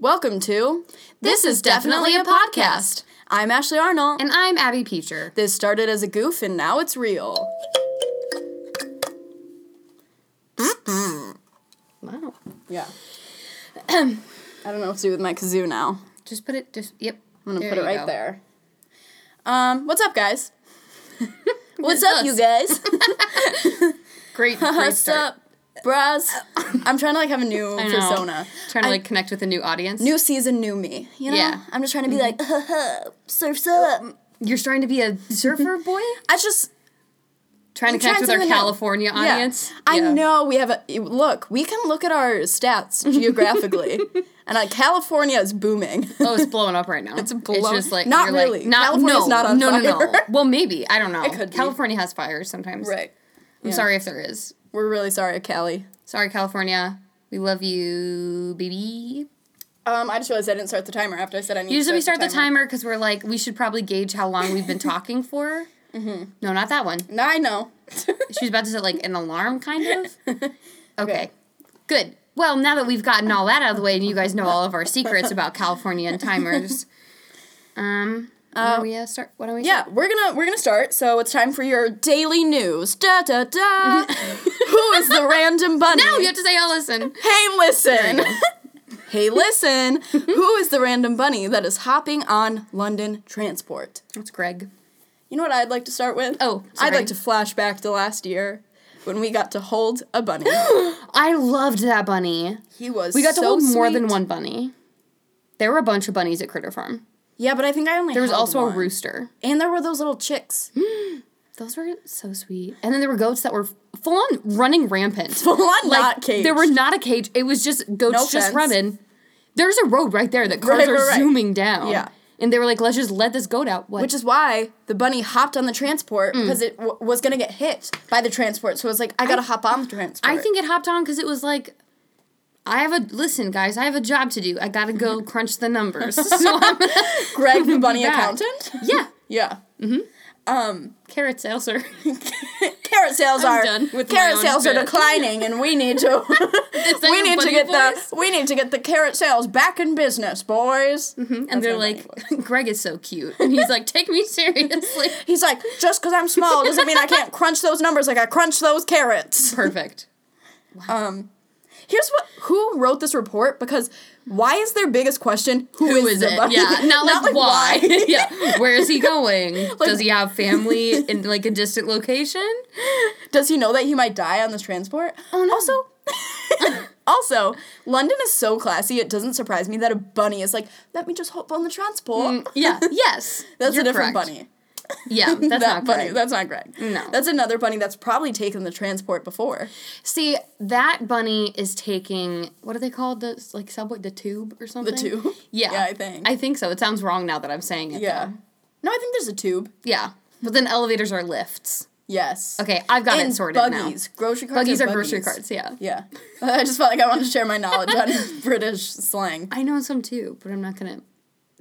Welcome to This is Definitely a Podcast. I'm Ashley Arnold. And I'm Abby Peacher. this started as a goof and now it's real. Wow. Yeah. I don't know what to do with my kazoo now. Just put it, just, yep. I'm gonna There put it right go. there. Um, what's up, guys? what's up, us. you guys? Great, great what's up, bras? I'm trying to like have a new persona. Trying to I- like connect with a new audience. New season, new me. You know? Yeah. I'm just trying to be mm-hmm. like, uh, surfs up. You're starting to be a surfer mm-hmm. boy? I just Trying to connect with trying our. California Yeah. audience? I Yeah. know we have a look. We can look at our stats geographically, and like California is booming. Oh, it's blowing up right now. It's blow- just like Not you're like- really. not California's no, not on no, no, fire. no. Well, maybe I don't know. It could be. California has fires sometimes. right. I'm Yeah. sorry if there is. We're really sorry, Cali. Sorry, California. We love you, baby. Um, I just realized I didn't start the timer after I said I need. Usually to we start the timer because we're like we should probably gauge how long we've been talking for. Mm-hmm. No, not that one. No, I know. She was about to set like an alarm, kind of. Okay, good. Well, now that we've gotten all that out of the way, and you guys know all of our secrets about California and timers, um, don't we uh, start? Why don't we? yeah, we're gonna we're gonna start. So it's time for your daily news. Da da da. Who is the random bunny? No, you have to say, "Oh, listen." Hey, listen. hey, listen. Who is the random bunny that is hopping on London transport? It's Greg. You know what I'd like to start with? Oh, I'd like to flash back to last year when we got to hold a bunny. I loved that bunny. He was We got to so hold more than one bunny. There were a bunch of bunnies at Critter Farm. Yeah, but I think I only There was also one. a rooster. And there were those little chicks. Those were so sweet. And then there were goats that were full on running rampant. Full on like not caged. there were not a cage. It was just goats No just fence. running. There's a road right there that cars Right, are right, zooming down. Yeah. And they were like, let's just let this goat out. What? Which is why the bunny hopped on the transport Mm. because it w- was gonna get hit by the transport. So it was like, I gotta hop on the transport. I think it hopped on because it was like, I have a listen, guys. I have a job to do. I gotta go crunch the numbers. So I'm Greg, the bunny back. accountant. yeah, Yeah. Mm-hmm. Um, carrot sales, sir. Carrot sales I'm are done with my carrot sales are declining, and we need to we need to get voice? the we need to get the carrot sales back in business, boys. Mhm. And they're like, Greg is so cute, and he's like, take me seriously. He's like, just because I'm small doesn't mean I can't crunch those numbers like I crunch those carrots. Perfect. Here's what who wrote this report because why is their biggest question who, Who is the it? Yeah, not like, why. yeah, where is he going? Does he have family in like a distant location? Does he know that he might die on this transport? Oh, no. Also, also, London is so classy. It doesn't surprise me that a bunny is like, let me just hop on the transport. Mm, yeah. Yes. That's a different correct. bunny. Yeah, that's that not bunny. Greg. That's not Greg. No. That's another bunny that's probably taken the transport before. See, that bunny is taking what are they called? The like subway, the tube or something. The tube? Yeah, Yeah, I think. I think so. It sounds wrong now that I'm saying it. Yeah. though. No, I think there's a tube. Yeah, but then elevators are lifts. Yes. Okay, I've got and it sorted buggies. Grocery now. carts. Buggies are are grocery carts. Yeah. Yeah. I just felt like I wanted to share my knowledge on British slang. I know some too, but I'm not gonna.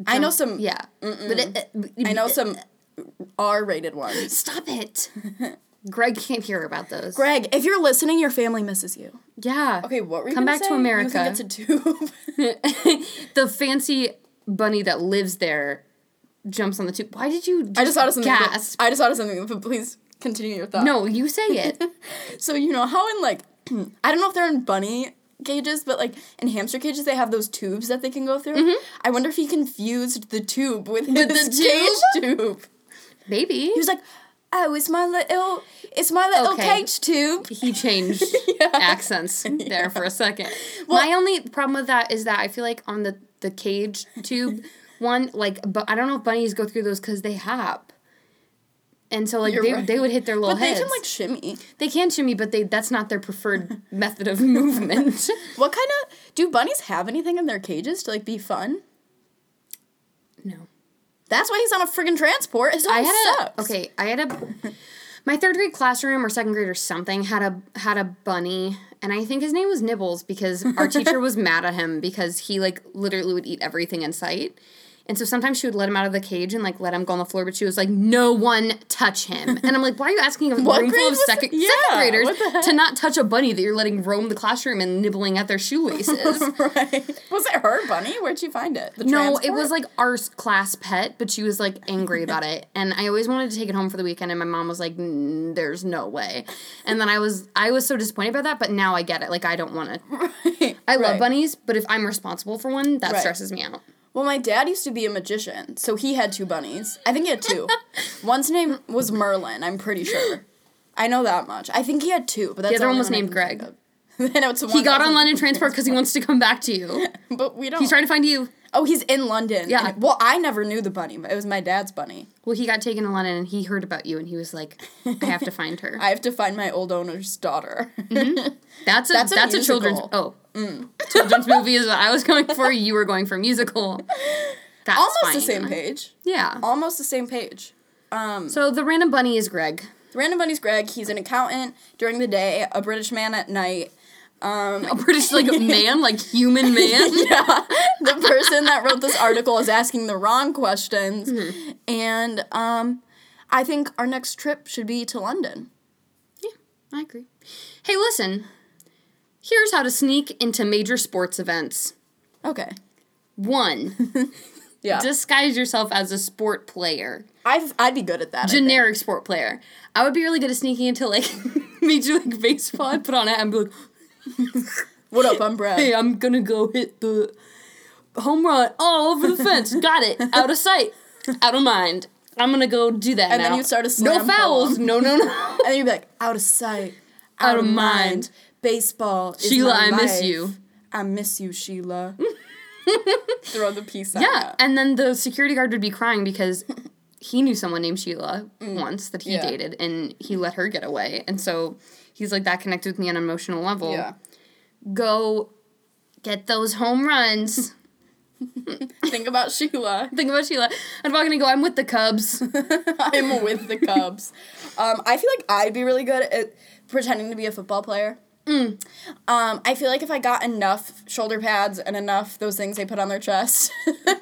I know some. Yeah, but it, I know some R-rated ones. Stop it. Greg can't hear about those. Greg, if you're listening, your family misses you. Yeah. Okay, what were you Come back to? America. You think it's a tube? the fancy bunny that lives there jumps on the tube. Why did you? Just I just thought of something. but- Gasp. I just thought of something, but please continue your thought. No, you say it. So you know how in like, I don't know if they're in bunny cages, but like in hamster cages they have those tubes that they can go through. Mm-hmm. I wonder if he confused the tube with, his the cage tube. Baby. He was like, "Oh, it's my little, it's my little Okay. cage tube." he changed accents there for a second. Well, My only problem with that is that I feel like on the the cage tube one, like, but I don't know if bunnies go through those because they hop. And so, like, You're they, right. they would hit their little But they heads. can like shimmy. They can shimmy, but they that's not their preferred method of movement. What kind of do bunnies have anything in their cages to like be fun? no. That's why he's on a friggin' transport. His I had sucks. a okay. I had a my third grade classroom or second grade or something had a had a bunny, and I think his name was Nibbles because our teacher was mad at him because he like literally would eat everything in sight, And so sometimes she would let him out of the cage and like let him go on the floor, but she was like, "No one touch him." And I'm like, "Why are you asking a room full of second. Yeah, second graders what the heck? to not touch a bunny that you're letting roam the classroom and nibbling at their shoelaces?" right. Was it her bunny? Where'd she find it? The No, it was like our class pet, but she was like angry about it, and I always wanted to take it home for the weekend, and my mom was like, "Mm, "There's no way," and then I was I was so disappointed about that, but now I get it. Like I don't want to. Right, I love right. bunnies, but if I'm responsible for one, that Right. stresses me out. Well, my dad used to be a magician, so he had two bunnies. I think he had two. One's name was Merlin. I'm pretty sure. I know that much. I think he had two, but that's The other one was named Greg. think of. then it's the He got on London Transport because he wants to come back to you. but we don't. He's trying to find you. Oh, he's in London. Yeah. and- well, I never knew the bunny, but it was my dad's bunny. Well, he got taken to London, and he heard about you, and he was like, "I have to find her." I have to find my old owner's daughter. That's a That's that's a a, children's oh children's movie is what I was going for. You were going for musical. That's Almost fine. the same page. Yeah. Almost the same page. Um, So the random bunny is Greg. the random bunny's Greg. He's an accountant during the day, a British man at night. Um, A British like man, like human man. yeah, the person that wrote this article is asking the wrong questions, Mm-hmm. and um, I think our next trip should be to London. Yeah, I agree. Hey, listen. Here's how to sneak into major sports events. Okay. One, Yeah. disguise yourself as a sport player. I've, I'd be good at that. Generic sport player. I would be really good at sneaking into like Major League Baseball. I'd put on it and be like, What up? I'm Brad. hey, I'm gonna go hit the home run all over the fence. Got it. Out of sight. Out of mind. I'm gonna go do that And now. then you'd start a No fouls. poem. No, no, no. And then you'd be like, out of sight, Out of mind. Baseball. Is Sheila, I miss you. I miss you, Sheila. Throw the peace out. Yeah, and then the security guard would be crying because he knew someone named Sheila once that he Mm. Yeah. dated, and he let her get away, and so he's like that connected with me on an emotional level. Yeah. Go get those home runs. Think about Sheila. Think about Sheila. I'm walk gonna go, I'm with the Cubs. I'm with the Cubs. Um, I feel like I'd be really good at pretending to be a football player. Mm. Um, I feel like if I got enough shoulder pads and enough those things they put on their chest, that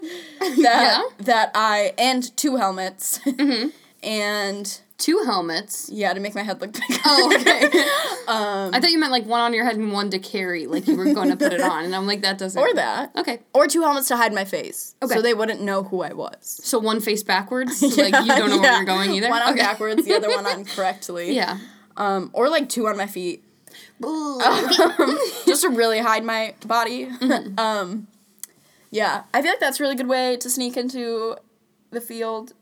Yeah. that I and two helmets Mm-hmm. and Two helmets. yeah to make my head look bigger. Oh, okay. um, I thought you meant like one on your head and one to carry, like you were going to put it on, and I'm like, that doesn't. or that. Okay. Or two helmets to hide my face, Okay. so they wouldn't know who I was. So one face backwards, so, like you don't know where you're going either. One on okay. backwards, the other one on correctly. Yeah. Um, or like two on my feet. just to really hide my body. Mm-hmm. um, yeah, I feel like that's a really good way to sneak into the field.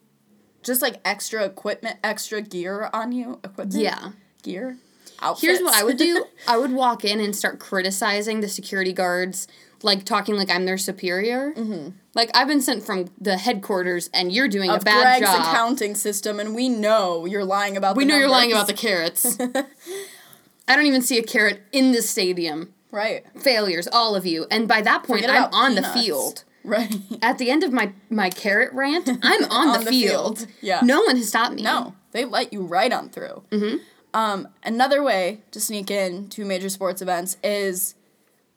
Just like extra equipment, extra gear on you. Equipment. yeah. Gear. Outfits. Here's what I would do. I would walk in and start criticizing the security guards, like talking like I'm their superior. Mm-hmm. Like I've been sent from the headquarters, and you're doing of a bad Greg's job. accounting system, and we know you're lying about. we the know you're lying about the carrots. I don't even see a carrot in the stadium. right. Failures, all of you. And by that point, Forget I'm on peanuts. the field. Right. At the end of my my carrot rant, I'm on, On the, the field. field. Yeah. No one has stopped me. No, they let you right on through. Mm-hmm. Um, another way to sneak in to major sports events is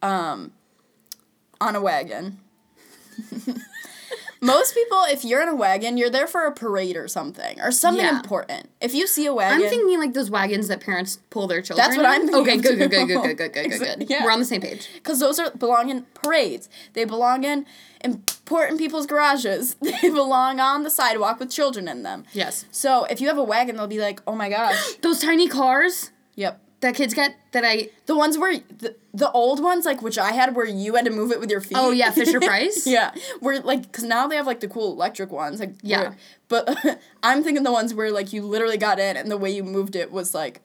um, on a wagon. Most people, if you're in a wagon, you're there for a parade or something, or something Yeah. important. If you see a wagon, I'm thinking like those wagons that parents pull their children. That's what in. I'm thinking Okay, good, good, good, good, good, good, good, good, good. yeah. We're on the same page. because those are belong in parades. They belong in important people's garages. They belong on the sidewalk with children in them. Yes. So if you have a wagon, they'll be like, "Oh my gosh, Those tiny cars yep." that kids get that I The ones where the, the old ones, like which I had, where you had to move it with your feet. Oh yeah, Fisher Price. yeah, where like because now they have like the cool electric ones. Like Yeah. where- but I'm thinking the ones where like you literally got in and the way you moved it was like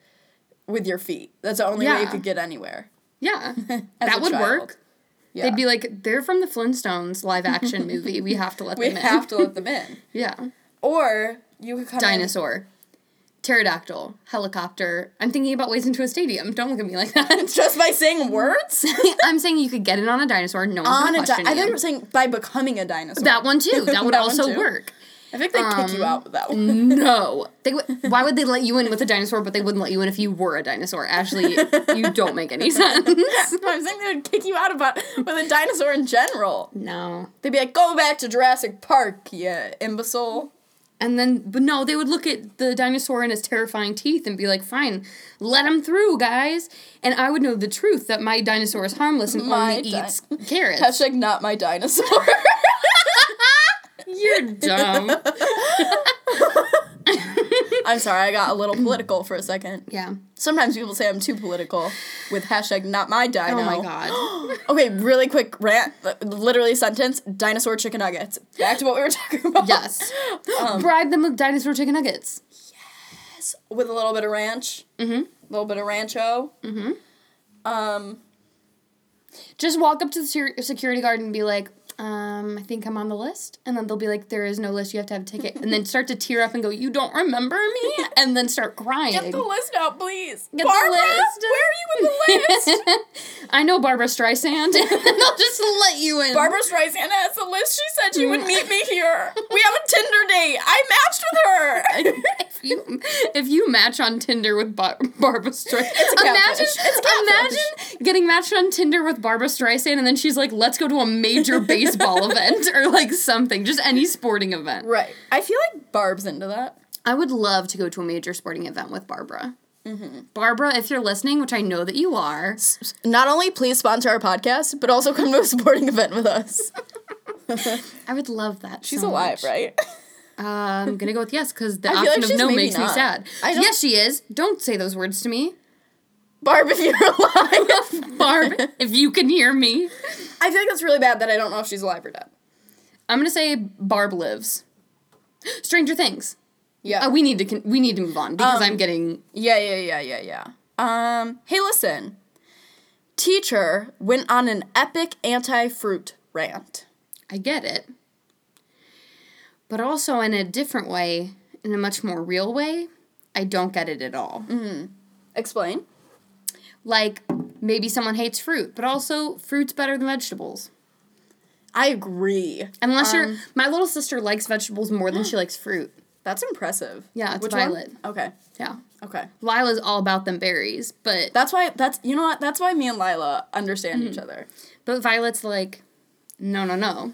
with your feet. That's the only way you could get anywhere. Yeah. That would child. work. Yeah, They'd be like, they're from the Flintstones live action movie. We have to let them in. We have to let them in. Yeah. Or you could come in- Dinosaur. Pterodactyl. Helicopter. I'm thinking about ways into a stadium. Don't look at me like that. just by saying words I'm saying you could get in on a dinosaur. No one's on a. Di- I thought you were saying by becoming a dinosaur. that one too. That would That also too. work. I think they kick you um, out with that one. No, they would. Why would they let you in with a dinosaur, but they wouldn't let you in if you were a dinosaur? Ashley, you don't make any sense. I'm saying they would kick you out about with a dinosaur in general. No, They'd be like, "Go back to Jurassic Park, you imbecile." and then but no, they would look at the dinosaur and his terrifying teeth and be like, "Fine, let him through, guys." And I would know the truth that my dinosaur is harmless and My only di- eats carrots. Hashtag not my dinosaur. You're dumb. I'm sorry, I got a little political for a second. yeah. Sometimes people say I'm too political with hashtag not my dino. Oh my god. Okay, really quick rant, literally sentence, dinosaur chicken nuggets. Back to what we were talking about. Yes. Um, Bribe them with dinosaur chicken nuggets. Yes. With a little bit of ranch. Mm-hmm. A little bit of rancho. Mm-hmm. Um, Just walk up to the security guard and be like, um, I think I'm on the list. And then they'll be like, there is no list, you have to have a ticket. And then start to tear up and go, you don't remember me? And then start crying. get the list out, please. Get the Barbara, list. where are you in the list? I know Barbra Streisand. and they'll just let you in. Barbra Streisand has the list. She said she would meet me here. We have a Tinder date. I matched with her. if you if you match on Tinder with Bar- Barbra Streisand, imagine. It's imagine getting matched on Tinder with Barbra Streisand, and then she's like, "Let's go to a major baseball event or like something, just any sporting event." right. I feel like Barb's into that. I would love to go to a major sporting event with Barbara. Barbara, if you're listening, which I know that you are, Not only please sponsor our podcast, but also come to a sporting event with us. I would love that. She's so alive, much. right? Uh, I'm gonna go with yes because the I option like of no makes me sad. Yes, she is. Don't say those words to me, Barb, if you're alive. Barb. if you can hear me, I feel like that's really bad that I don't know if she's alive or dead. I'm gonna say Barb lives. Stranger Things. Yeah. Uh, we need to con- we need to move on because Um, I'm getting yeah, yeah, yeah, yeah, yeah. Um, hey, listen. Teacher went on an epic anti-fruit rant. I get it, but also in a different way, in a much more real way. I don't get it at all. Explain. Like maybe someone hates fruit, but also fruit's better than vegetables. I agree. Unless you're Um, my little sister likes vegetables more than she likes fruit. That's impressive. Yeah, it's Which Violet. One? Okay. Yeah. Okay. Lila's all about them berries, but That's why. That's you know what. That's why me and Lila understand each mm-hmm. other. but Violet's like, no, no, no,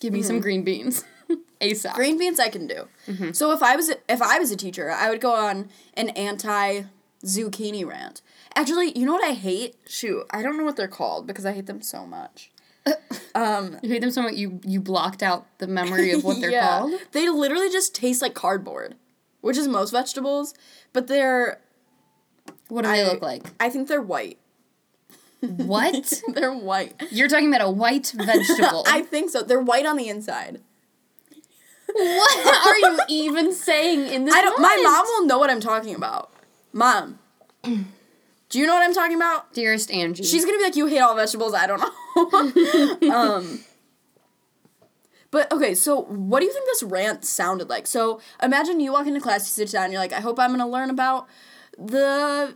give me some mm-hmm. green beans, ASAP. Green beans I can do. Mm-hmm. So if I was a, if I was a teacher, I would go on an anti zucchini rant. Actually, you know what I hate? Shoot, I don't know what they're called because I hate them so much. Um, You hate them so much you you blocked out the memory of what they're yeah. called. They literally just taste like cardboard, which is most vegetables, but they're What do they I- look like? I think they're white. What? they're white. You're talking about a white vegetable. I think so. They're white on the inside. what are you even saying in this? I don't. My mom will know what I'm talking about. Mom, do you know what I'm talking about? dearest Angie. She's gonna be like, "You hate all vegetables." I don't know. um, but okay, so what do you think this rant sounded like? So imagine you walk into class, you sit down, and you're like, "I hope I'm gonna learn about the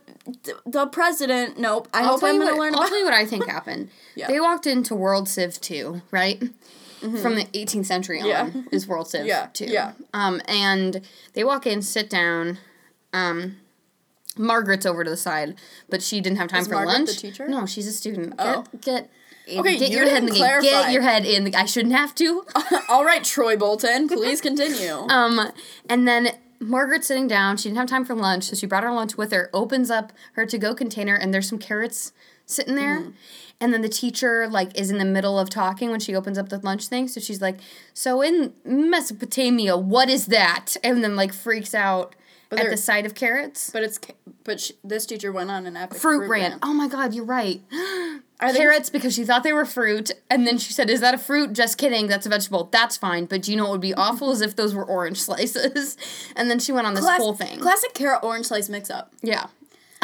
the president." Nope. I I'll hope I'm gonna what, learn I'll about. tell you what I think happened. Yeah. They walked into World Civ 2, right? From the 18th century on Yeah. is World Civ Yeah, 2. yeah. Um, and they walk in, sit down. Um, Margaret's over to the side, but she didn't have time Is for Margaret lunch. the teacher? No, she's a student. Oh. Get, get, Okay, get you your head in the didn't game. Get your head in the. I shouldn't have to. All right, Troy Bolton, please continue. Um, and then Margaret's sitting down. She didn't have time for lunch, so she brought her lunch with her. Opens up her to-go container, and there's some carrots sitting there. Mm-hmm. And then the teacher like is in the middle of talking when she opens up the lunch thing. So she's like, "So in Mesopotamia, what is that?" And then like freaks out at the sight of carrots. but it's but sh- this teacher went on an epic Fruit, rant. Oh my god, you're right. Are they- Carrots because she thought they were fruit, and then she said, "Is that a fruit?" Just kidding. That's a vegetable. That's fine. But do you know what would be awful is if those were orange slices. And then she went on this Class- whole thing. Classic carrot orange slice mix up. Yeah.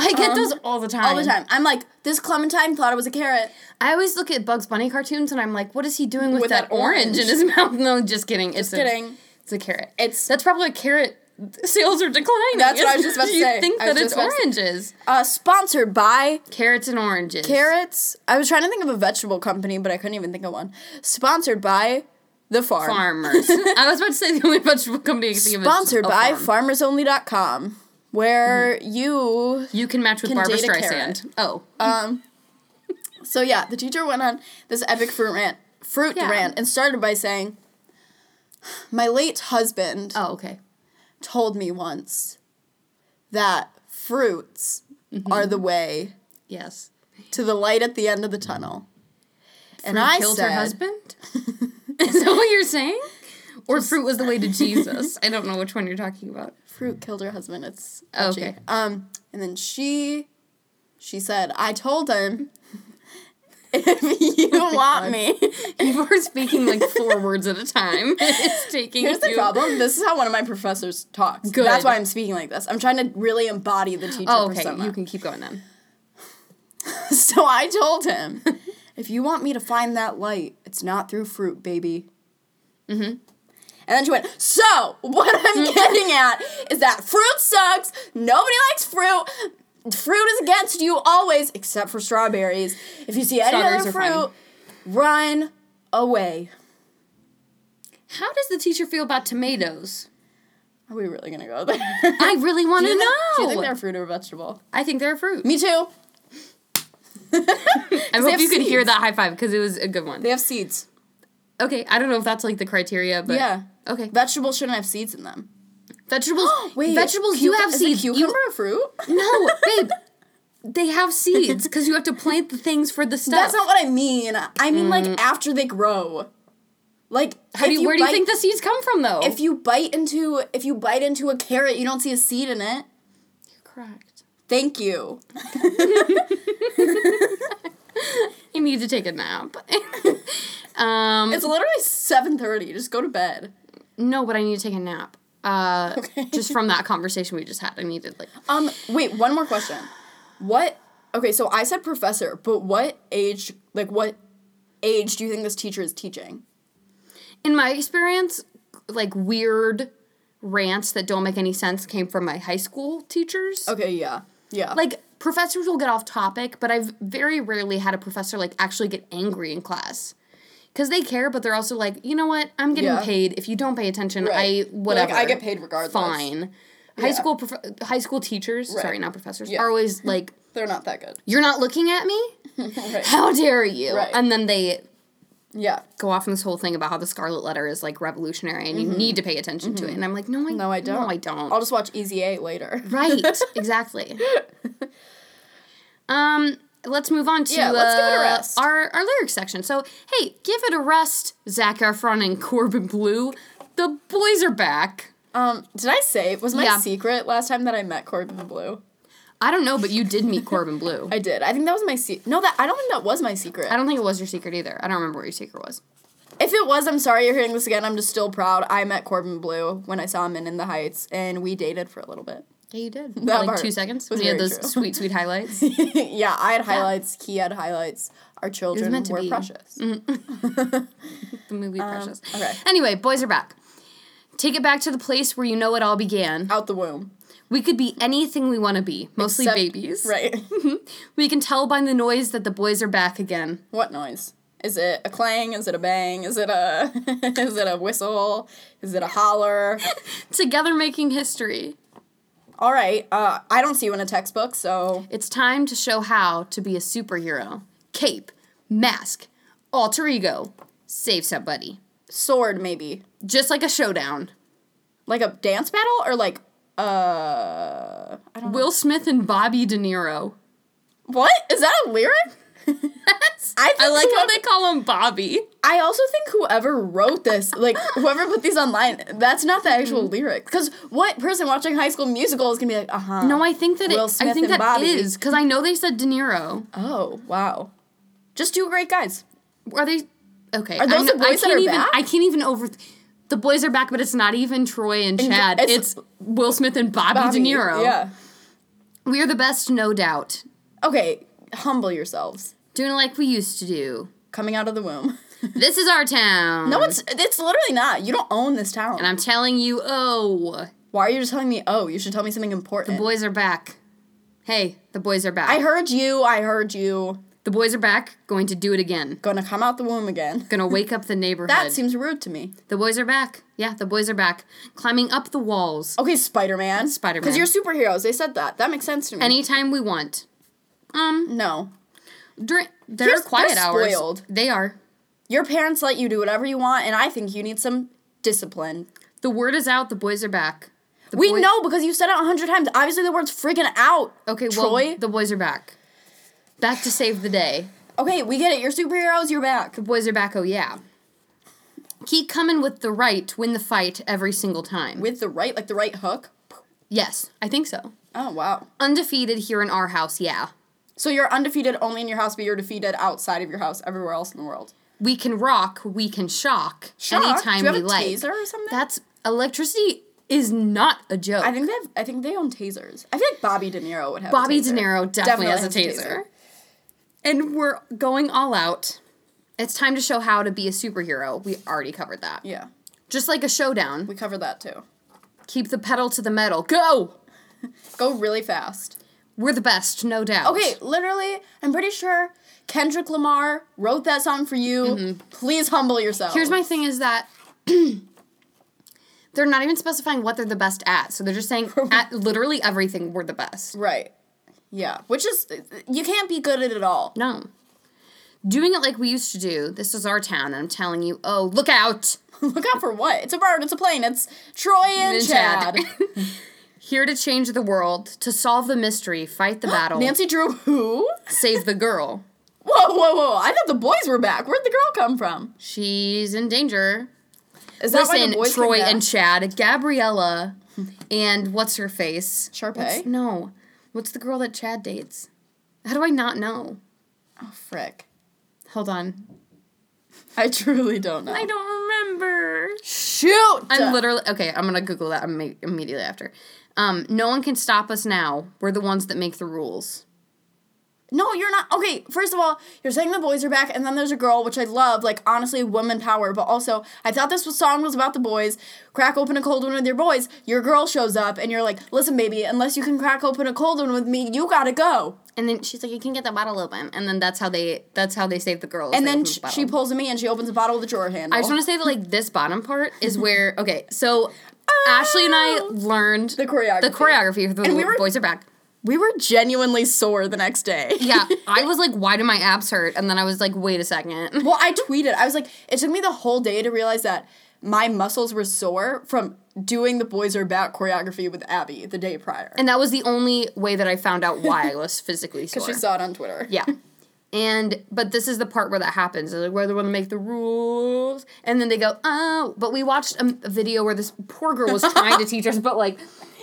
I get Um, those all the time. All the time. I'm like, this clementine thought it was a carrot. I always look at Bugs Bunny cartoons and I'm like, what is he doing with, With that, that orange. in his mouth? No, just kidding. it's kidding. A, it's a carrot. It's That's probably a carrot. Sales are declining. That's what I was just about to you say. think that it's just about to oranges. uh, sponsored by Carrots and oranges. carrots. I was trying to think of a vegetable company, but I couldn't even think of one. Sponsored by The farm. Farmers. I was about to say the only vegetable company I can think of is Sponsored by farm. farmersonly.com, where you You can match with Can Barbara date a carrot. Streisand. Oh. Um, so yeah, the teacher went on this epic fruit rant, fruit Yeah. rant, and started by saying, "My late husband Oh, okay. Told me once that fruits Mm-hmm. are the way Yes. to the light at the end of the tunnel." and I killed said, her husband? Is that what you're saying? Or fruit was the way to Jesus? I don't know which one you're talking about. "Fruit killed her husband." It's Oh, okay. Um, and then she, she said, "I told him." If you want me, You were speaking like four words at a time. It's taking Here's the you- problem. This is how one of my professors talks. Good. That's why I'm speaking like this. I'm trying to really embody the teacher Oh, okay. persona. You can keep going then. so I told him, if you want me to find that light, it's not through fruit, baby. Mm-hmm. And then she went, so what I'm getting at is that fruit sucks. Nobody likes fruit. Fruit is against you always, except for strawberries. If you see any other fruit, run away. How does the teacher feel about tomatoes? Are we really gonna go there? I really want to know. do you think they're fruit or vegetable? I think they're a fruit. Me too. I hope you could hear that high five because it was a good one. They have seeds. Okay, I don't know if that's like the criteria, but yeah. Okay, Vegetables shouldn't have seeds in them. Vegetables. Wait, vegetables cuc- have seeds. You- cucumber a fruit? no, babe. They have seeds because you have to plant the things for the stuff. That's not what I mean. I mean like after they grow. Like How do you, where do you think the seeds come from, though? if you bite into if you bite into a carrot, you don't see a seed in it. You're correct. Thank you. I need to take a nap. um, It's literally seven thirty. Just go to bed. no, but I need to take a nap. Uh, Okay. just from that conversation we just had, I needed like Um. Wait. One more question. What? Okay. So I said professor, but what age? Like what age do you think this teacher is teaching? in my experience, like weird rants that don't make any sense came from my high school teachers. Okay. Yeah. Yeah. Like professors will get off topic, but I've very rarely had a professor like actually get angry in class. Cause they care, but they're also like, you know what? I'm getting Yeah. paid. If you don't pay attention, Right. I whatever. Like, I get paid regardless. Fine. High school prof- high school teachers, Right. sorry, not professors, Yeah. are always like, They're not that good. "You're not looking at me? right. How dare you?" Right. And then they Yeah. go off on this whole thing about how the Scarlet Letter is like revolutionary and you need to pay attention to it. And I'm like, "No, I Mm-hmm. No, I don't. No, I don't." I'll just watch Easy A later. Right, exactly. um, let's move on to Yeah, let's give it a uh, rest. Our our lyrics section. So, hey, give it a rest, Zac Efron and Corbin Bleu. The boys are back. Um, did I say was my Yeah. secret last time that I met Corbin Bleu? I don't know, but you did meet Corbin Bleu. I did. I think that was my secret. No, that I don't think that was my secret. I don't think it was your secret either. I don't remember what your secret was. If it was, I'm sorry you're hearing this again. I'm just still proud. I met Corbin Bleu when I saw him in In the Heights, and we dated for a little bit. Yeah, you did. That like two seconds. you had those true. sweet, sweet highlights. yeah, I had highlights. He had highlights. Our children meant to were be. precious. the movie Precious. Um, okay. Anyway, boys are back. Take it back to the place where you know it all began. Out the womb. We could be anything we want to be, mostly Except- babies. Right. We can tell by the noise that the boys are back again. what noise? Is it a clang? Is it a bang? Is it a is it a whistle? Is it a holler? Together making history. All right. Uh, I don't see you in a textbook, so It's time to show how to be a superhero. Cape, mask, alter ego, save somebody. sword maybe. Just like a showdown. Like a dance battle or like uh I don't know. Will Smith and Bobby De Niro. What? Is that a lyric? I, I like how they call him Bobby. I also think whoever wrote this, like whoever put these online, that's not the actual Mm-hmm. lyric. Because what person watching High School Musical is gonna be like, uh huh? No, I think that Will it, I think and that Bobby. is because I know they said De Niro. Oh wow, just two great guys. Are they okay? Are those I'm the boys that can't are even. back? I can't even over. The boys are back, but it's not even Troy and Chad. it's- It's, Will Smith and Bobby, Bobby, De Niro. Yeah. We're the best, no doubt. Okay, humble yourselves. Doing it like we used to do. Coming out of the womb. This is our town. no, it's it's literally not. You don't own this town. And I'm telling you, oh, Why are you just telling me? Oh, you should tell me something important. The boys are back. Hey, the boys are back. I heard you. I heard you. The boys are back, going to do it again. Gonna come out the womb again. Gonna wake up the neighborhood. That seems rude to me. the boys are back. Yeah, the boys are back. Climbing up the walls. Okay, Spider Man. Spider-Man. Because you're superheroes. They said that. That makes sense to me. Anytime we want. Um, no. During their Here's- quiet they're hours. spoiled. They are. Your parents let you do whatever you want, and I think you need some discipline. The word is out. The boys are back. The we boy- know because you said it a hundred times. Obviously, the word's freaking out. Okay, well, Troy. the boys are back. Back to save the day. okay, we get it. You're superheroes. You're back. The boys are back. Oh yeah. Keep coming with the right. Win the fight every single time. With the right, like the right hook. yes, I think so. Oh wow. Undefeated here in our house. Yeah. So you're undefeated only in your house, but you're defeated outside of your house, everywhere else in the world. We can rock. We can shock. Shock? Anytime Do you have we a like. taser or something? That's electricity is not a joke. I think they have. I think they own tasers. I feel like Bobby De Niro would have. Bobby De. Niro definitely, has, a taser. And we're going all out. It's time to show how to be a superhero. We already covered that. Yeah, Just like a showdown. we covered that too. Keep the pedal to the metal. Go! Go really fast. We're the best, no doubt. Okay, literally, I'm pretty sure Kendrick Lamar wrote that song for you. Please humble yourself. Mm-hmm. Here's my thing is that they're not even specifying what they're the best at. So they're just saying at literally everything we're the best. right. Yeah, which is you can't be good at it all. No. Doing it like we used to do. This is our town, and I'm telling you, oh, look out! Look out for what? It's a bird. It's a plane. It's Troy and, And Chad. Chad. Here to change the world, to solve the mystery, fight the battle, Nancy Drew who? save the girl. Whoa, whoa, whoa! I thought the boys were back. Where'd the girl come from? She's in danger. Is that why the boys Troy came back? and Chad, Gabriella, and what's her face? Sharpay? What's- no. What's the girl that Chad dates? How do I not know? Oh frick! Hold on. I truly don't know. I don't remember. Shoot! I'm literally okay. I'm gonna Google that imme- immediately after. Um, no one can stop us now. We're the ones that make the rules. No, you're not. Okay, first of all, you're saying the boys are back, and then there's a girl, which I love, like, honestly, woman power, but also, I thought this was, song was about the boys. Crack open a cold one with your boys. Your girl shows up, and you're like, listen, baby, unless you can crack open a cold one with me, you gotta go. And then she's like, "You can get the bottle open." And then that's how they that's how they save the girls. And then the she pulls me, and she opens a bottle with a drawer handle. I just want to say that like this bottom part is where okay, so Ashley and I oh. learned The choreography. the choreography for the And we were- boys are back. We were genuinely sore the next day. Yeah, I was like, why do my abs hurt? And then I was like, wait a second. Well, I tweeted. I was like, it took me the whole day to realize that my muscles were sore from doing the boys are back choreography with Abby the day prior. And that was the only way that I found out why I was physically sore. Because she saw it on Twitter. Yeah. And but this is the part where that happens. Like where they want to make the rules, and then they go, "Oh!" But we watched a, a video where this poor girl was trying to teach us, but like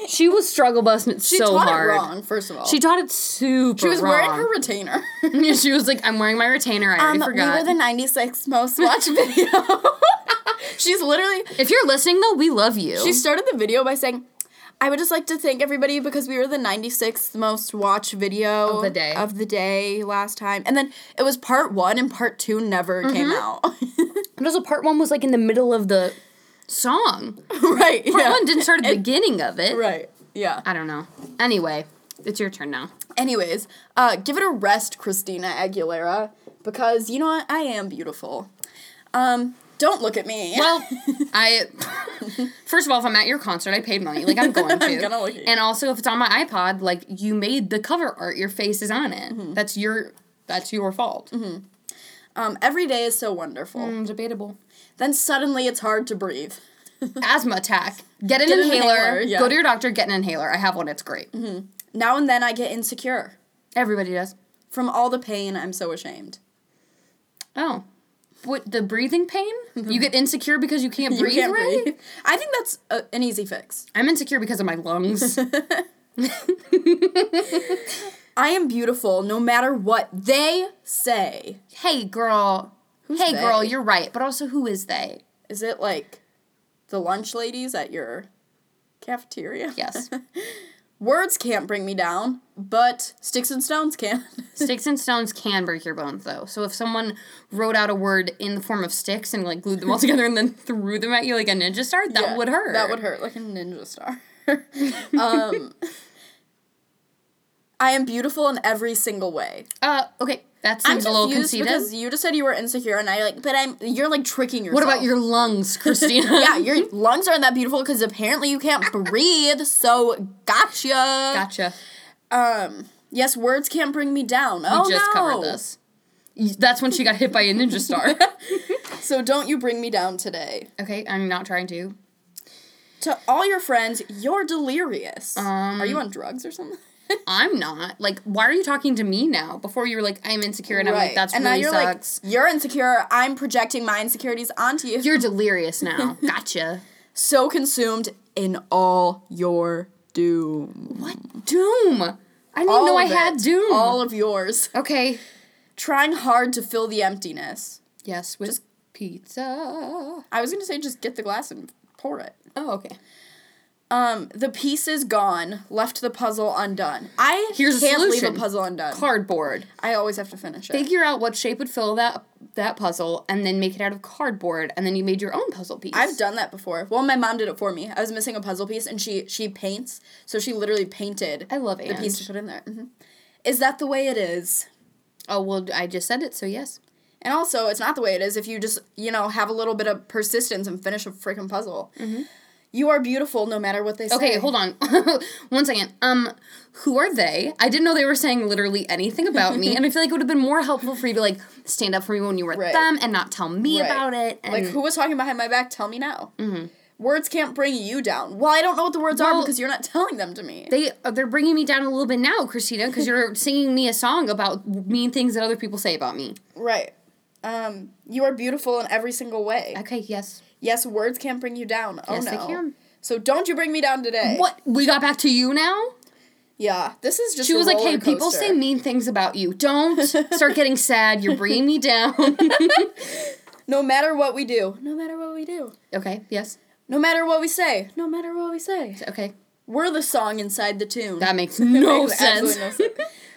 she was struggle busting it She so taught hard. it wrong, first of all. She taught it super. She was wearing her retainer. she was like, "I'm wearing my retainer." I already Um, we forgot. were the 96th most watched video. She's literally, if you're listening though, we love you. she started the video by saying, I would just like to thank everybody because we were the 96th most watched video Of the day. of the day last time. And then it was part one and part two never came out. and also part one was like in the middle of the song. right. Part yeah. one didn't start at the beginning of it. Right. Yeah. I don't know. Anyway, it's your turn now. Anyways, uh, give it a rest, Christina Aguilera, because you know what? I am beautiful. Um, don't look at me. Well, I first of all, if I'm at your concert, I paid money. Like I'm going to. I'm gonna look at you. And also, if it's on my iPod, like you made the cover art, your face is on it. Mm-hmm. That's your that's your fault. um, every day is so wonderful. Mm, debatable. Then suddenly it's hard to breathe. Asthma attack. Get an Get an inhaler. inhaler, yeah. Go to your doctor. Get an inhaler. I have one. It's great. Now and then I get insecure. Everybody does. From all the pain, I'm so ashamed. Oh. What the breathing pain? You mm-hmm. get insecure because you can't breathe you can't right? breathe. I think that's a, an easy fix. I'm insecure because of my lungs. I am beautiful no matter what they say. hey girl. Who's hey girl, you're right. But also who is they? Is it like the lunch ladies at your cafeteria? Yes. Words can't bring me down, but sticks and stones can. Sticks and stones can break your bones, though. So if someone wrote out a word in the form of sticks and like glued them all together and then threw them at you like a ninja star, that Yeah, would hurt. That would hurt like a ninja star. um, I am beautiful in every single way. Uh, okay. That I'm seems a little conceited. because you just said you were insecure, and I like, but I'm you're like tricking yourself. What about your lungs, Christina? yeah, your lungs aren't that beautiful because apparently you can't breathe. So gotcha. Gotcha. Um. Yes, words can't bring me down. We oh just no. covered this. That's when she got hit by a ninja star. So don't you bring me down today. okay, I'm not trying to. To all your friends, you're delirious. Um, Are you on drugs or something? I'm not. Like, why are you talking to me now? Before you were like, I'm insecure, and I'm like, that's and really now you're sucks. like, you're insecure. I'm projecting my insecurities onto you. you're delirious now. Gotcha. so consumed in all your doom. What doom? I didn't All know I of had doom. All of yours. okay. Trying hard to fill the emptiness. Yes, with pizza. I was gonna say just get the glass and pour it. Oh, okay. Um, the piece is gone. Left the puzzle undone. I Here's a can't leave solution. a puzzle undone. Cardboard. I always have to finish it. Figure out what shape would fill that that puzzle, and then make it out of cardboard, and then you made your own puzzle piece. I've done that before. Well, my mom did it for me. I was missing a puzzle piece, and she she paints, so she literally painted. I love it. the piece to put in there. hmm Is that the way it is? Oh well, I just said it, so yes. And also, it's not the way it is if you just you know have a little bit of persistence and finish a freaking puzzle. You are beautiful no matter what they say. Mm-hmm. Okay, hold on. One second. Um, who are they? I didn't know they were saying literally anything about me, and I feel like it would have been more helpful for you to like stand up for me when you were with Right. them and not tell me Right. about it. And Like who was talking behind my back? Tell me now. Words can't bring you down. Well, I don't know what the words are because you're not telling them to me. they uh, they're bringing me down a little bit now, Christina, because you're singing me a song about mean things that other people say about me. right. Um, you are beautiful in every single way. Okay, yes. Yes, words can't bring you down. Oh Yes, no. they can. So don't you bring me down today. What? We got back to you now? Yeah, this is just. She was like, "Hey, people say mean things about you. Don't start getting sad. You're bringing me down." No matter what we do, no matter what we do, okay. Yes. no matter what we say, no matter what we say, Okay. we're the song inside the tune. That makes no Makes sense. no sense.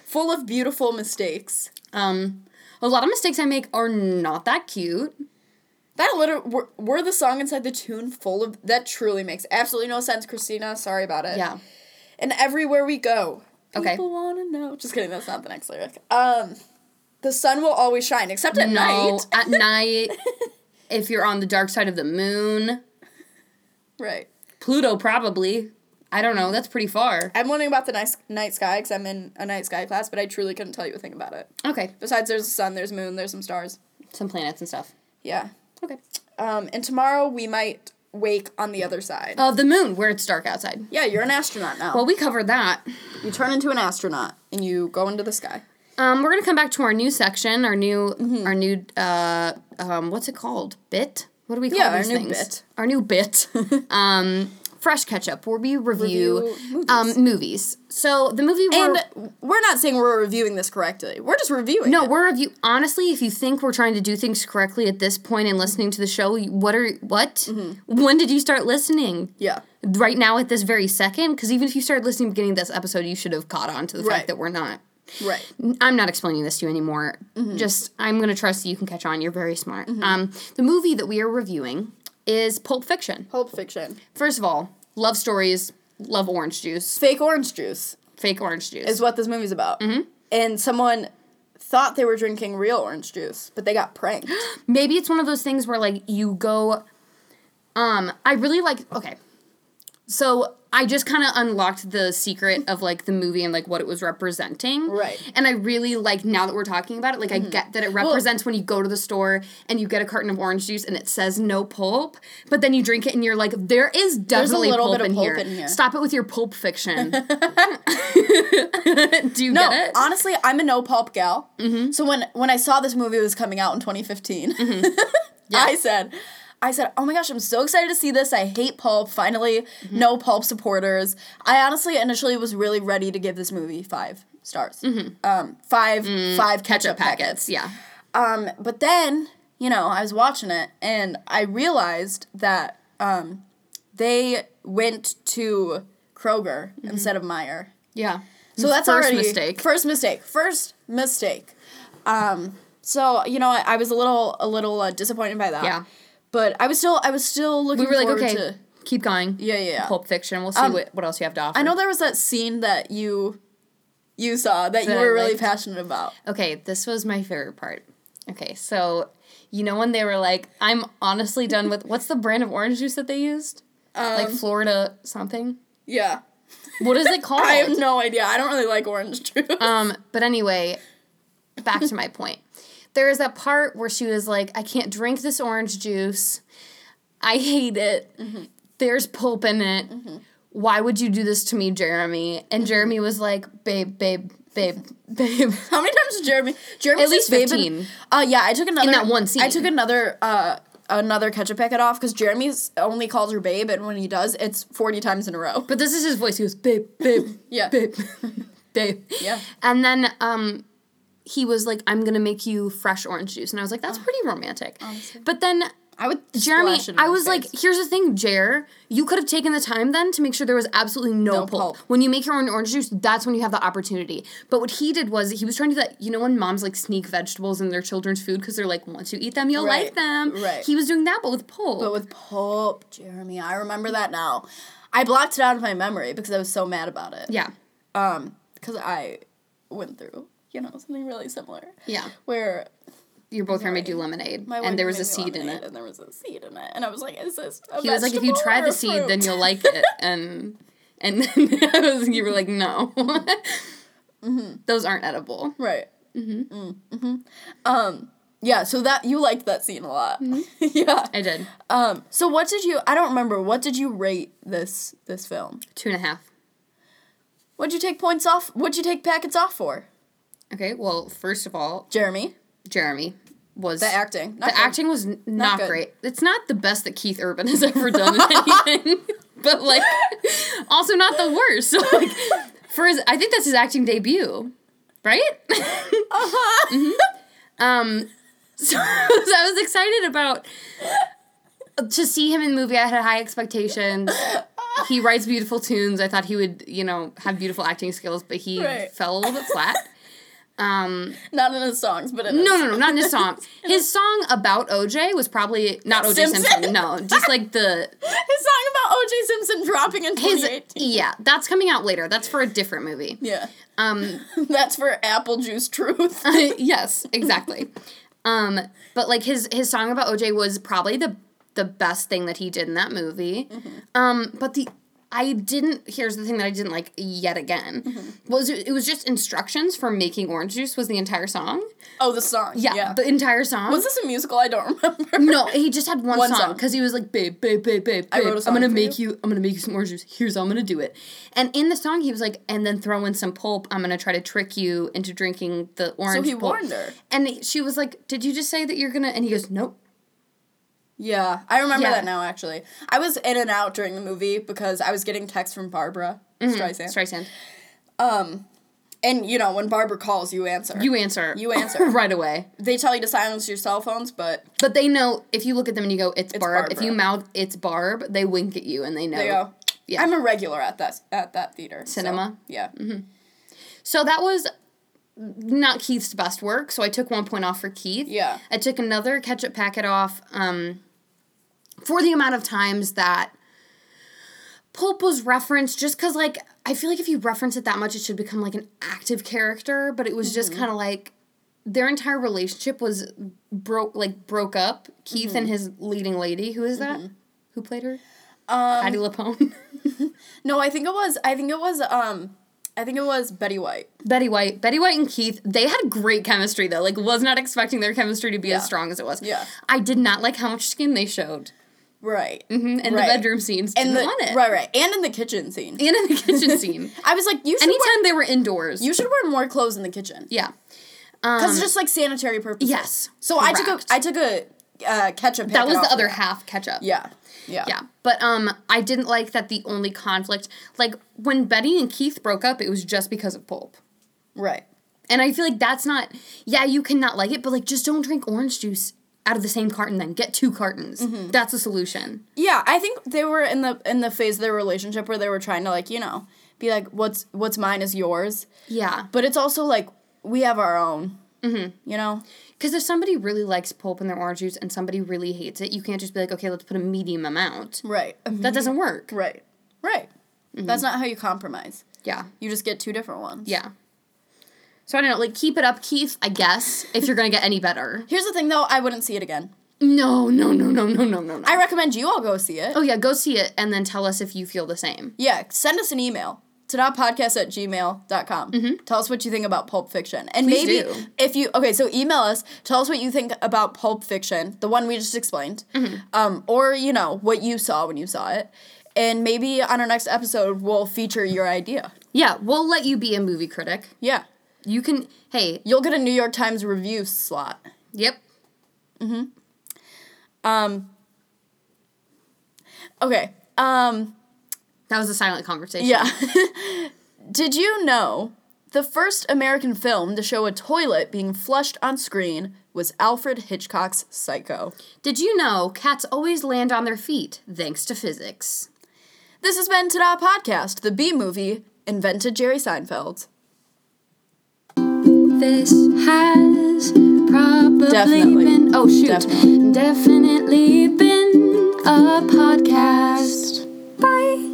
Full of beautiful mistakes. Um, a lot of mistakes I make are not that cute. That literally, we're, we're the song inside the tune full of. That truly makes absolutely no sense, Christina. Sorry about it. Yeah. And everywhere we go, Okay. people want to know. Just kidding, that's not the next lyric. Um, the sun will always shine, except at no, night. at night, if you're on the dark side of the moon, Right. Pluto probably. I don't know. That's pretty far. I'm wondering about the nice night sky because I'm in a night sky class, but I truly couldn't tell you a thing about it. Okay. Besides, there's a sun, there's moon, there's some stars. Some planets and stuff. Yeah. Okay. Um, and tomorrow we might wake on the other side. Uh, the moon, where it's dark outside. yeah, you're an astronaut now. Well, we covered that. you turn into an astronaut and you go into the sky. Um, we're gonna come back to our new section, our new, Mm-hmm. our new, uh, um, what's it called? Bit. What do we call Yeah, our these new things? bit. Our new bit. um, fresh ketchup, where we review, Review movies. um movies. So the movie we're And we're not saying we're reviewing this correctly. We're just reviewing. no, it. we're review. Honestly, if you think we're trying to do things correctly at this point and listening to the show, what are what? Mm-hmm. When did you start listening? Yeah. Right now, at this very second, because even if you started listening beginning of this episode, you should have caught on to the Right. fact that we're not. Right. I'm not explaining this to you anymore. Mm-hmm. Just I'm gonna trust that you can catch on. You're very smart. Um, the movie that we are reviewing is Pulp Fiction. Pulp Fiction. First of all, love stories, love orange juice, Fake orange juice fake orange juice. is what this movie's about. Mm-hmm. And someone thought they were drinking real orange juice, but they got pranked. Maybe it's one of those things where like you go. Um, I really like. Okay, so I just kind of unlocked the secret of like the movie and like what it was representing. Right. Mm-hmm. And I really like now that we're talking about it, like I get that it represents when you go to the store and you get a carton of orange juice and it says no pulp, but then you drink it and you're like, there is definitely little pulp, bit of in, pulp here. in here. Stop it with your pulp fiction. Do you No, get it? No, honestly, I'm a no pulp gal. Mm-hmm. So when when I saw this movie was coming out in 2015, Mm-hmm. I said, I said, oh my gosh, I'm so excited to see this. I hate pulp. Finally, Mm-hmm. no pulp supporters. I honestly initially was really ready to give this movie five stars. Um, five five ketchup, Mm-hmm. Mm, Ketchup packets. packets, yeah. Um, but then, you know, I was watching it and I realized that um, they went to Kroger instead of Meijer. Yeah. So that's First already mistake. First mistake. First mistake. Um, so you know, I, I was a little a little uh, disappointed by that. Yeah. But I was still I was still looking. We were like, forward okay, To, keep going. yeah, yeah, yeah. Pulp Fiction. We'll see Um, what, what else you have to offer. I know there was that scene that you you saw that you That I were really passionate about? Okay, this was my favorite part. Okay, so you know when they were like, I'm honestly done with what's the brand of orange juice that they used? like Um, Florida something. Yeah. What is it called? I have no idea. I don't really like orange juice. Um, but anyway, back to my point. There is that part where she was like, I can't drink this orange juice. I hate it. Mm-hmm. There's pulp in it. Why would you do this to me, Jeremy? And Mm-hmm. Jeremy was like, babe, babe, babe, babe. How many times did Jeremy? Jeremy At least 15. Uh, yeah, I took another in that one scene. I took another uh another ketchup packet off because Jeremy's only calls her babe, and when he does, it's forty times in a row. But this is his voice. He goes, babe, babe, Yeah. babe, babe. Yeah. And then um, he was like, I'm gonna make you fresh orange juice, and I was like, Oh. that's pretty romantic. But then I would Jeremy, splash it in I was like, here's the thing, Jer. You could have taken the time then to make sure there was absolutely no, No pulp. pulp. When you make your own orange juice, that's when you have the opportunity. But what he did was he was trying to do that. You know when moms like sneak vegetables in their children's food because they're like, once you eat them, you'll Right, like them. right. He was doing that, but with pulp. but with pulp, Jeremy, I remember that now. I blocked it out of my memory because I was so mad about it. yeah, Um, because I went through, you know, something really similar. yeah. Where Your both Sorry. you lemonade, my and there was a seed in it. And there was a seed in it, and I was like, "Is this?" A He was like, if you try the seed, then you'll like it. And and then I was, you were like, no, Mm-hmm. those aren't edible. Right. Mm-hmm. Mm-hmm. Um. Yeah. So that you liked that scene a lot. yeah. I did Um. So what did you? I don't remember. What did you rate this this film? two and a half. What'd you take points off? What'd you take packets off for? Okay, well, first of all, Jeremy. Jeremy was The acting. Not the good. acting was n- not, good. great. It's not the best that Keith Urban has ever done in anything, but like, also not the worst. So like, for his, I think that's his acting debut, right? Uh-huh. um, so, so I was excited about to see him in the movie. I had high expectations. He writes beautiful tunes. I thought he would, you know, have beautiful acting skills, but he Right. fell a little bit flat. Um, Not in his songs, but in no, no, no, not in his song. His song about OJ was probably not OJ Simpson. Simpson. No, just like the His song about O.J. Simpson dropping in his. 2018. Yeah, that's coming out later. That's for a different movie. Yeah. Um, That's for Apple Juice Truth. yes, exactly. Um, but like his his song about OJ was probably the the best thing that he did in that movie. Mm-hmm. Um, but the I didn't. Here's the thing that I didn't like yet again Mm-hmm. was it, it was just instructions for making orange juice was the entire song. Oh, the song. Yeah, Yeah. the entire song. Was this a musical? I don't remember. No, he just had one, One song song. because he was like, babe, babe, babe, babe, I wrote a I'm gonna make you." you. I'm gonna make you some orange juice. Here's how I'm gonna do it. And in the song, he was like, and then throw in some pulp. I'm gonna try to trick you into drinking the orange. So he pulp. warned her. And she was like, "Did you just say that you're gonna?" And he goes, "Nope." Yeah, I remember Yeah. that now. Actually, I was in and out during the movie because I was getting texts from Barbra Streisand. Streisand. Um, and you know when Barbara calls, you answer. You answer. You answer. right away. they tell you to silence your cell phones, but But they know if you look at them and you go, "It's, Barb." If you mouth, "It's Barb," they wink at you and they know. they go. Yeah. I'm a regular at that at that theater. so, Cinema? yeah. So that was not Keith's best work. So I took one point off for Keith. Yeah. I took another ketchup packet off um, for the amount of times that Pulp was referenced, just because, like, I feel like if you reference it that much, it should become like an active character, but it was just Mm-hmm. kind of like their entire relationship was broke, like, broke up. Keith and his leading lady, who is that? Who played her? Mm-hmm. Um, Patti LuPone. no, I think it was. I think it was. Um, I think it was Betty White. Betty White, Betty White and Keith, they had great chemistry though. Like was not expecting their chemistry to be as strong as it was. Yeah. I did not like how much skin they showed. Right. Mm-hmm. And Right. the bedroom scenes And the want it. right, right, and in the kitchen scene. And in the kitchen scene. I was like, you should Anytime wear, they were indoors. you should wear more clothes in the kitchen. yeah. Because Um, it's just like sanitary purposes. yes, So I took a I took a uh, ketchup. that was the other half ketchup. Yeah. Yeah. Yeah. But um I didn't like that the only conflict like when Betty and Keith broke up, it was just because of pulp. Right. And I feel like that's not yeah, you cannot like it, but like just don't drink orange juice out of the same carton then. Get two cartons. Mm-hmm. That's a solution. Yeah, I think they were in the in the phase of their relationship where they were trying to like you know be like what's what's mine is yours, Yeah. but it's also like we have our own. Mm-hmm. You know. Because if somebody really likes pulp in their orange juice and somebody really hates it, you can't just be like, okay, let's put a medium amount. Right. That doesn't work. Right. Right. That's not how you compromise. Yeah. You just get two different ones. Yeah. So I don't know, like keep it up, Keith, I guess, if you're gonna get any better. Here's the thing though, I wouldn't see it again. No, no, no, no, no, no, no, no. I recommend you all go see it. oh yeah, go see it and then tell us if you feel the same. Yeah, send us an email to podcast at gmail.com. Mm-hmm. Tell us what you think about Pulp Fiction. And Please maybe do. if you, okay, so email us, tell us what you think about Pulp Fiction, the one we just explained, Mm-hmm. um, or, you know, what you saw when you saw it. And maybe on our next episode, we'll feature your idea. Yeah, we'll let you be a movie critic. Yeah. You can hey, You'll get a New York Times review slot. yep. Hmm Um, okay. Um, That was a silent conversation. Yeah. Did you know the first American film to show a toilet being flushed on screen was Alfred Hitchcock's Psycho? Did you know cats always land on their feet thanks to physics? This has been Ta-Da Podcast, the B movie invented Jerry Seinfeld. This has probably Definitely. been oh shoot. Definitely. Definitely been a podcast. Bye.